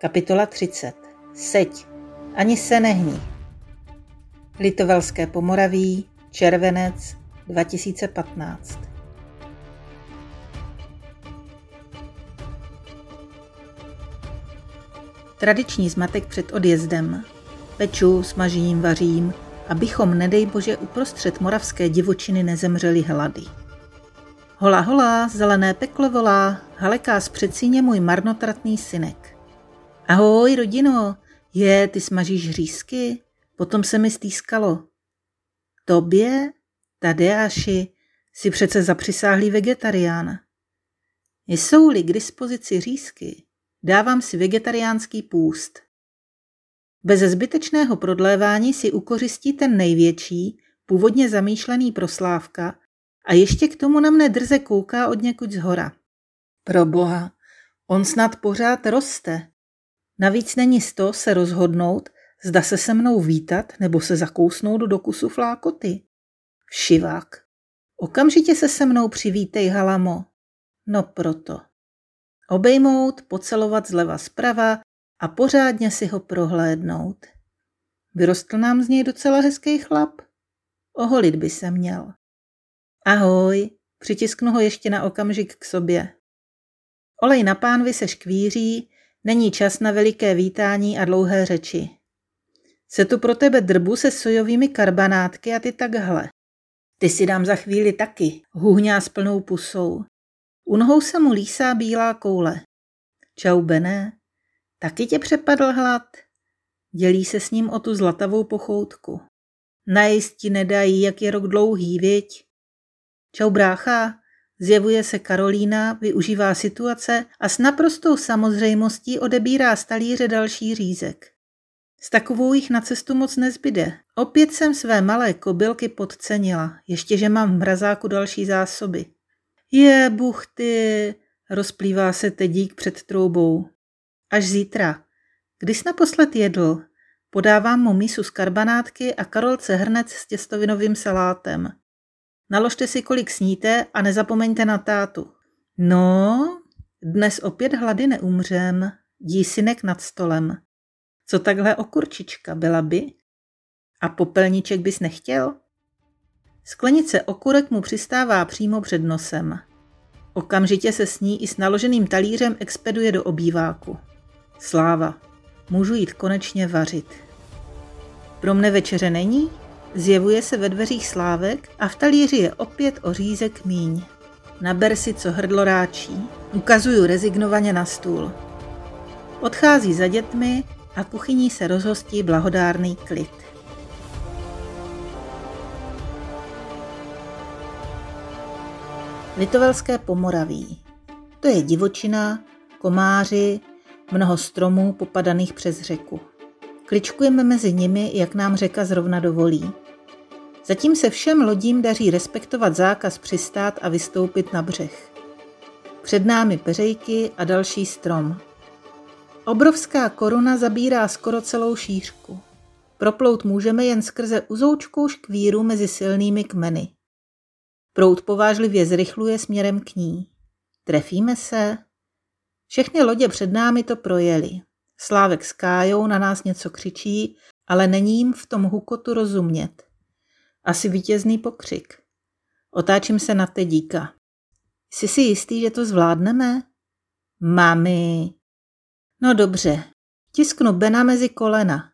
Kapitola 30. Seď. Ani se nehní. Litovelské Pomoraví, červenec 2015. Tradiční zmatek před odjezdem. Peču, smažím, vařím, abychom, nedej bože, uprostřed moravské divočiny nezemřeli hlady. Hola, hola, zelené peklo volá, haleká z předsíně můj marnotratný synek. Ahoj, rodino, je, ty smažíš řízky? Potom se mi stýskalo. Tobě, Tadeáši, si přece zapřisáhlý vegetarián. Jsou-li k dispozici řízky, dávám si vegetariánský půst. Bez zbytečného prodlévání si ukořistí ten největší, původně zamýšlený proslávka a ještě k tomu na mne drze kouká od někud zhora. Pro boha, on snad pořád roste. Navíc není sto se rozhodnout, zda se se mnou vítat nebo se zakousnout do kusu flákoty. Všivák. Okamžitě se se mnou přivítej, halamo. No proto. Obejmout, pocelovat zleva zprava a pořádně si ho prohlédnout. Vyrostl nám z něj docela hezký chlap. Oholit by se měl. Ahoj, přitisknu ho ještě na okamžik k sobě. Olej na pánvi se škvíří, není čas na veliké vítání a dlouhé řeči. Se tu pro tebe drbu se sojovými karbanátky a ty takhle. Ty si dám za chvíli taky, hůhňá s plnou pusou. U nohou se mu lísá bílá koule. Čau, Bené. Taky tě přepadl hlad? Dělí se s ním o tu zlatavou pochoutku. Najíst ti nedají, jak je rok dlouhý, viď? Čau brácha, zjevuje se Karolína, využívá situace a s naprostou samozřejmostí odebírá z talíře další řízek. S takovou jich na cestu moc nezbyde. Opět jsem své malé kobylky podcenila, ještě že mám v mrazáku další zásoby. Je, buchty, rozplývá se tedík před troubou. Až zítra. Kdy jsi naposled jedl? Podávám mu mísu z karbanátky a Karolce hrnec s těstovinovým salátem. Naložte si, kolik sníte a nezapomeňte na tátu. No, dnes opět hlady neumřem, dí synek nad stolem. Co takhle okurčička byla by? A popelníček bys nechtěl? Sklenice okurek mu přistává přímo před nosem. Okamžitě se s ní i s naloženým talířem expeduje do obýváku. Sláva, můžu jít konečně vařit. Pro mne večeře není? Zjevuje se ve dveřích slávek a v talíři je opět ořízek míň. Naber si, co hrdlo ráčí. Ukazuju rezignovaně na stůl. Odchází za dětmi a kuchyní se rozhostí blahodárný klid. Litovelské Pomoraví. To je divočina, komáři, mnoho stromů popadaných přes řeku. Kličkujeme mezi nimi, jak nám řeka zrovna dovolí. Zatím se všem lodím daří respektovat zákaz přistát a vystoupit na břeh. Před námi peřejky a další strom. Obrovská koruna zabírá skoro celou šířku. Proplout můžeme jen skrze uzoučkou škvíru mezi silnými kmeny. Prout povážlivě zrychluje směrem k ní. Trefíme se? Všechny lodě před námi to projeli. Slávek s Kájou na nás něco křičí, ale není jim v tom hukotu rozumět. Asi vítězný pokřik. Otáčím se na Tedíka. Jsi si jistý, že to zvládneme? Mami. No dobře. Tisknu Bena mezi kolena.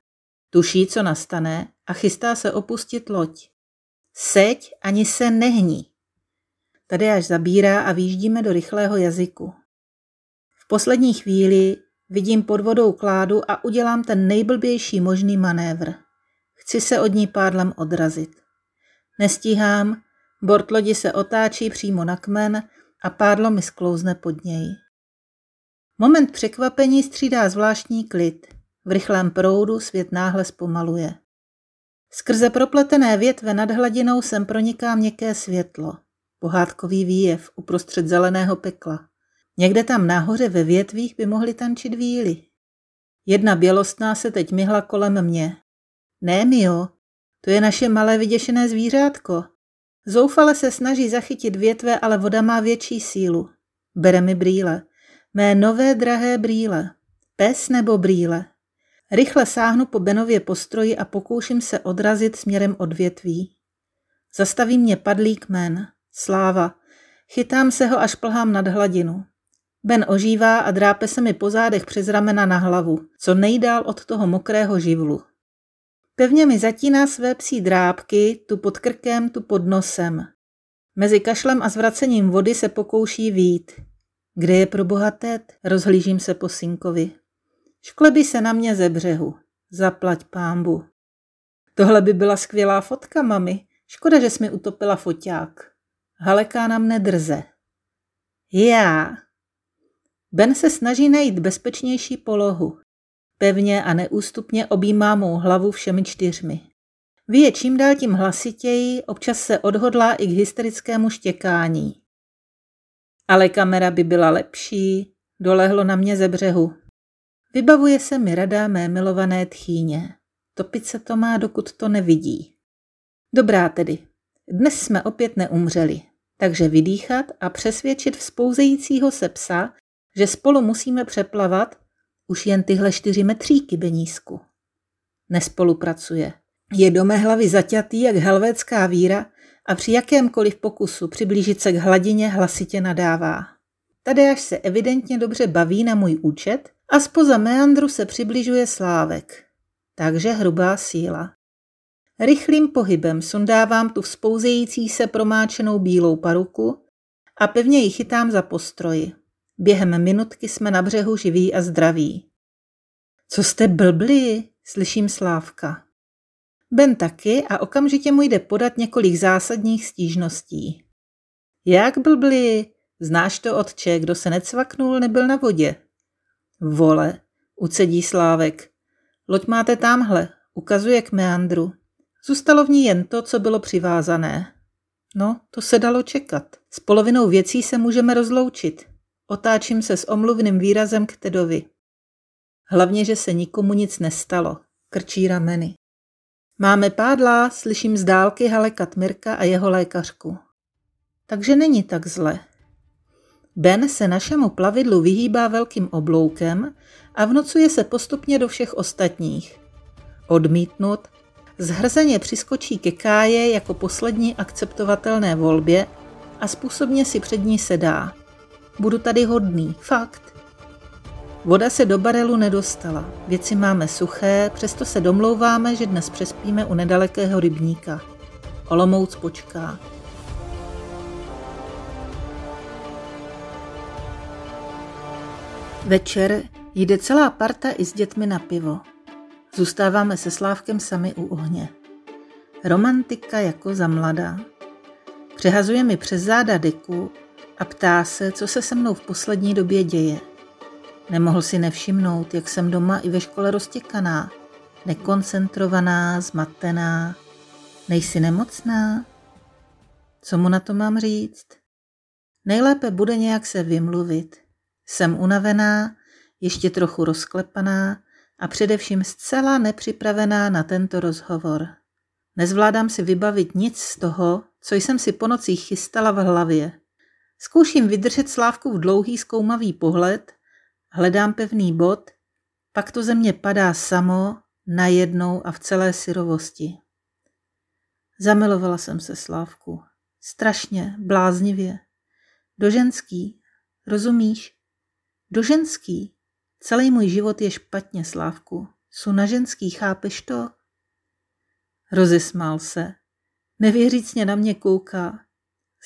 Tuší, co nastane a chystá se opustit loď. Seď ani se nehní. Tady až zabírá a výjíždíme do rychlého jazyku. V poslední chvíli vidím pod vodou kládu a udělám ten nejblbější možný manévr. Chci se od ní pádlem odrazit. Nestíhám, bord lodi se otáčí přímo na kmen a pádlo mi sklouzne pod něj. Moment překvapení střídá zvláštní klid. V rychlém proudu svět náhle zpomaluje. Skrze propletené větve nad hladinou sem proniká měkké světlo. Pohádkový výjev uprostřed zeleného pekla. Někde tam nahoře ve větvích by mohly tančit víly. Jedna bělostná se teď myhla kolem mě. Ne, Mio, to je naše malé vyděšené zvířátko. Zoufale se snaží zachytit větve, ale voda má větší sílu. Bere mi brýle. Mé nové drahé brýle. Pes nebo brýle? Rychle sáhnu po Benově postroji a pokouším se odrazit směrem od větví. Zastaví mě padlý kmen. Sláva. Chytám se ho, až plhám nad hladinu. Ben ožívá a drápe se mi po zádech přes ramena na hlavu, co nejdál od toho mokrého živlu. Pevně mi zatíná své psí drápky, tu pod krkem, tu pod nosem. Mezi kašlem a zvracením vody se pokouší vít. Kde je pro bohatet? Rozhlížím se po synkovi. Šklebí se na mě ze břehu. Zaplať pámbu. Tohle by byla skvělá fotka, mami. Škoda, že jsi mi utopila foťák. Haleká na mne drze. Já. Ben se snaží najít bezpečnější polohu. Pevně a neústupně objímá mou hlavu všemi čtyřmi. Vyje čím dál tím hlasitěji, občas se odhodlá i k hysterickému štěkání. Ale kamera by byla lepší, dolehlo na mě ze břehu. Vybavuje se mi rada mé milované tchýně. Topit se to má, dokud to nevidí. Dobrá tedy, dnes jsme opět neumřeli, takže vydýchat a přesvědčit vzpouzejícího se psa, že spolu musíme přeplavat už jen tyhle čtyři metříky benízku. Nespolupracuje. Je do mé hlavy zaťatý jak helvétská víra a při jakémkoliv pokusu přiblížit se k hladině hlasitě nadává. Tady až se evidentně dobře baví na můj účet a spoza meandru se přibližuje slávek. Takže hrubá síla. Rychlým pohybem sundávám tu vzpouzející se promáčenou bílou paruku a pevně ji chytám za postroji. Během minutky jsme na břehu živí a zdraví. Co jste blbli? Slyším Slávka. Ben taky a okamžitě mu jde podat několik zásadních stížností. Jak blbli? Znáš to, otče, kdo se necvaknul, nebyl na vodě. Vole, ucedí Slávek. Loď máte tamhle, ukazuje k meandru. Zůstalo v ní jen to, co bylo přivázané. No, to se dalo čekat. S polovinou věcí se můžeme rozloučit. Otáčím se s omluvným výrazem k Tedovi. Hlavně, že se nikomu nic nestalo. Krčí rameny. Máme pádla, slyším z dálky halekat Mirka a jeho lékařku. Takže není tak zle. Ben se našemu plavidlu vyhýbá velkým obloukem a vnocuje se postupně do všech ostatních. Odmítnut, zhrzeně přiskočí ke káje jako poslední akceptovatelné volbě a způsobně si před ní sedá. Budu tady hodný, fakt. Voda se do barelu nedostala, věci máme suché, přesto se domlouváme, že dnes přespíme u nedalekého rybníka. Olomouc počká. Večer jde celá parta i s dětmi na pivo. Zůstáváme se Slávkem sami u ohně. Romantika jako za mladá. Přehazuje mi přes záda deku a ptá se, co se se mnou v poslední době děje. Nemohl si nevšimnout, jak jsem doma i ve škole roztěkaná, nekoncentrovaná, zmatená. Nejsi nemocná? Co mu na to mám říct? Nejlépe bude nějak se vymluvit. Jsem unavená, ještě trochu rozklepaná a především zcela nepřipravená na tento rozhovor. Nezvládám si vybavit nic z toho, co jsem si po nocích chystala v hlavě. Zkouším vydržet Slávku v dlouhý zkoumavý pohled, hledám pevný bod, pak to ze mě padá samo, najednou a v celé syrovosti. Zamilovala jsem se Slávku. Strašně, bláznivě. Do ženský, rozumíš? Do ženský. Celý můj život je špatně, Slávku. Jsou na ženský, chápeš to? Rozesmál se. Nevěřícně na mě kouká.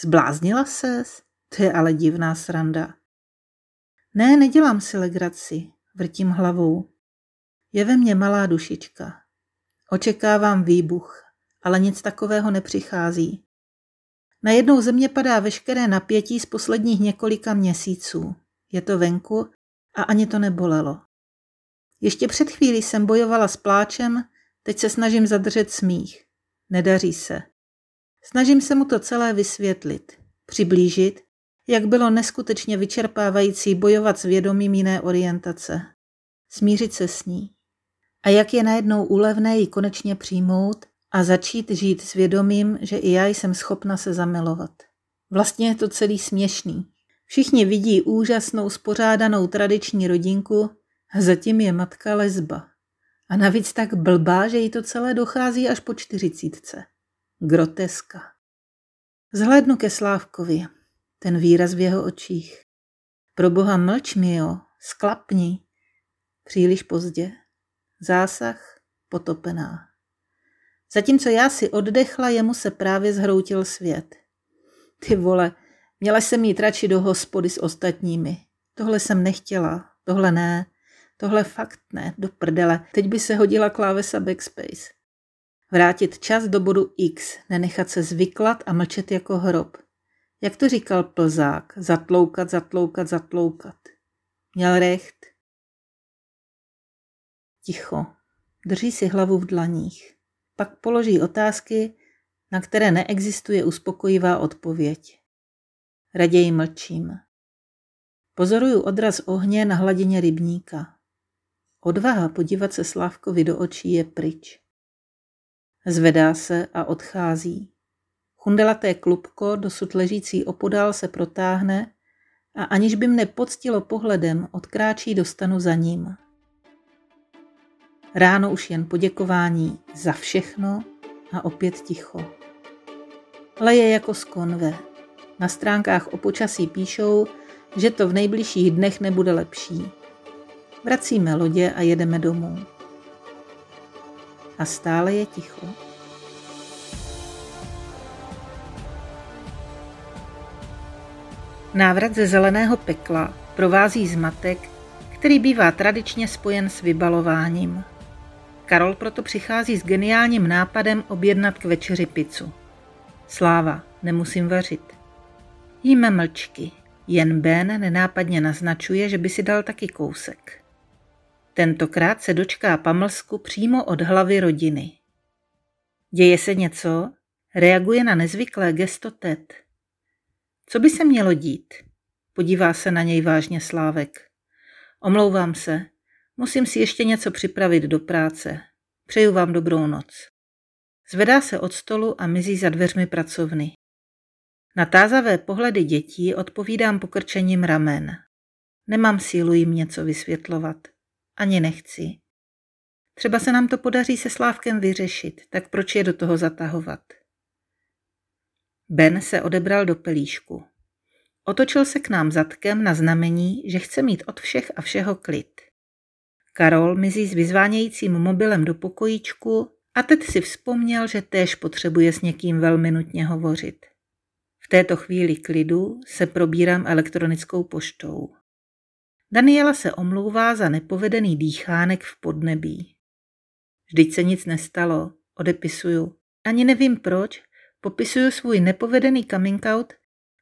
Zbláznila ses? To je ale divná sranda. Ne, nedělám si legraci, vrtím hlavou. Je ve mně malá dušička. Očekávám výbuch, ale nic takového nepřichází. Najednou ze mě padá veškeré napětí z posledních několika měsíců. Je to venku a ani to nebolelo. Ještě před chvílí jsem bojovala s pláčem, teď se snažím zadržet smích. Nedaří se. Snažím se mu to celé vysvětlit, přiblížit jak bylo neskutečně vyčerpávající bojovat s vědomím jiné orientace. Smířit se s ní. A jak je najednou úlevné ji konečně přijmout a začít žít s vědomím, že i já jsem schopna se zamilovat. Vlastně je to celý směšný. Všichni vidí úžasnou spořádanou tradiční rodinku, A zatím je matka lesba. A navíc tak blbá, že jí to celé dochází až po čtyřicítce. Groteska. Zhlédnu ke Slávkovi. Ten výraz v jeho očích. Pro boha mlč mi, jo. Sklapni. Příliš pozdě. Zásah potopená. Zatímco já si oddechla, jemu se právě zhroutil svět. Ty vole, měla jsem jít radši do hospody s ostatními. Tohle jsem nechtěla, tohle ne, tohle fakt ne, do prdele. Teď by se hodila klávesa backspace. Vrátit čas do bodu X, nenechat se zvyklat a mlčet jako hrob. Jak to říkal Plzák, zatloukat, zatloukat, zatloukat. Měl recht. Ticho. Drží si hlavu v dlaních. Pak položí otázky, na které neexistuje uspokojivá odpověď. Raději mlčím. Pozoruju odraz ohně na hladině rybníka. Odvaha podívat se Slávkovi do očí je pryč. Zvedá se a odchází. Chundelaté klubko, dosud ležící opodál, se protáhne a aniž by mne poctilo pohledem, odkráčí do stanu za ním. Ráno už jen poděkování za všechno a opět ticho. Leje jako z konve. Na stránkách o počasí píšou, že to v nejbližších dnech nebude lepší. Vracíme lodě a jedeme domů. A stále je ticho. Návrat ze zeleného pekla provází zmatek, který bývá tradičně spojen s vybalováním. Karol proto přichází s geniálním nápadem objednat k večeři pizzu. Sláva, nemusím vařit. Jíme mlčky, jen Ben nenápadně naznačuje, že by si dal taky kousek. Tentokrát se dočká pamlsku přímo od hlavy rodiny. Děje se něco? Reaguje na nezvyklé gesto Ted. Co by se mělo dít? Podívá se na něj vážně Slávek. Omlouvám se, musím si ještě něco připravit do práce. Přeju vám dobrou noc. Zvedá se od stolu a mizí za dveřmi pracovny. Na tázavé pohledy dětí odpovídám pokrčením ramen. Nemám sílu jim něco vysvětlovat. Ani nechci. Třeba se nám to podaří se Slávkem vyřešit, tak proč je do toho zatahovat? Ben se odebral do pelíšku. Otočil se k nám zadkem na znamení, že chce mít od všech a všeho klid. Karol mizí s vyzvánějícím mobilem do pokojíčku a teď si vzpomněl, že též potřebuje s někým velmi nutně hovořit. V této chvíli klidu se probírám elektronickou poštou. Daniela se omlouvá za nepovedený dýchánek v podnebí. Vždyť se nic nestalo, odepisuju. Ani nevím proč, popisuju svůj nepovedený coming out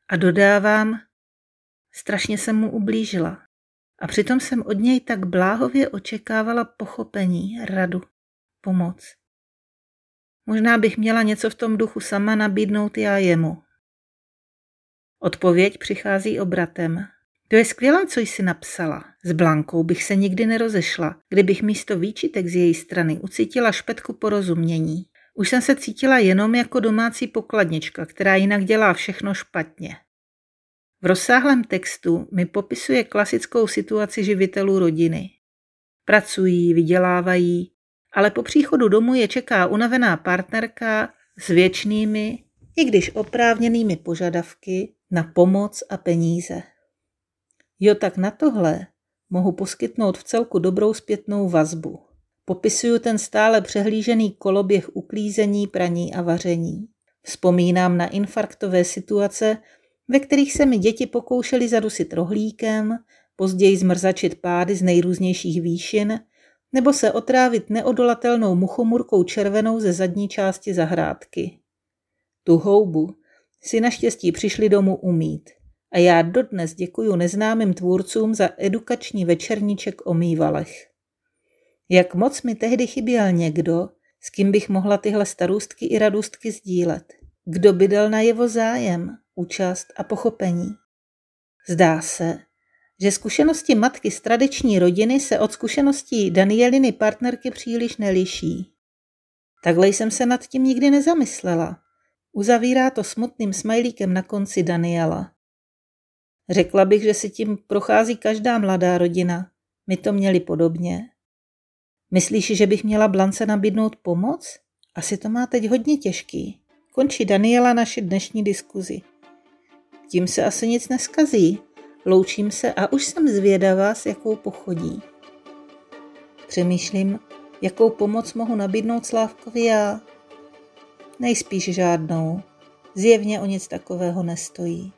a dodávám, strašně jsem mu ublížila. A přitom jsem od něj tak bláhově očekávala pochopení, radu, pomoc. Možná bych měla něco v tom duchu sama nabídnout já jemu. Odpověď přichází obratem. To je skvělé, co jsi napsala. S Blankou bych se nikdy nerozešla, kdybych místo výčitek z její strany ucítila špetku porozumění. Už jsem se cítila jenom jako domácí pokladnička, která jinak dělá všechno špatně. V rozsáhlém textu mi popisuje klasickou situaci živitelů rodiny. Pracují, vydělávají, ale po příchodu domů je čeká unavená partnerka s věčnými, i když oprávněnými požadavky na pomoc a peníze. Jo, tak na tohle mohu poskytnout v celku dobrou zpětnou vazbu. Popisuju ten stále přehlížený koloběh uklízení, praní a vaření. Vzpomínám na infarktové situace, ve kterých se mi děti pokoušely zadusit rohlíkem, později zmrzačit pády z nejrůznějších výšin nebo se otrávit neodolatelnou muchomurkou červenou ze zadní části zahrádky. Tu houbu si naštěstí přišli domů umít a já dodnes děkuju neznámým tvůrcům za edukační večerníček o mývalech. Jak moc mi tehdy chyběl někdo, s kým bych mohla tyhle starůstky i radostky sdílet. Kdo by dal na jeho zájem, účast a pochopení. Zdá se, že zkušenosti matky z tradiční rodiny se od zkušeností Danieliny partnerky příliš neliší. Takhle jsem se nad tím nikdy nezamyslela. Uzavírá to smutným smajlíkem na konci Daniela. Řekla bych, že si tím prochází každá mladá rodina, My to měli podobně. Myslíš, že bych měla Blance nabídnout pomoc? Asi to má teď hodně těžký. Končí Daniela naši dnešní diskuzi. Tím se asi nic neskazí. Loučím se a už jsem zvědavá, s jakou pochodí. Přemýšlím, jakou pomoc mohu nabídnout Slávkovi já. Nejspíš žádnou. Zjevně o nic takového nestojí.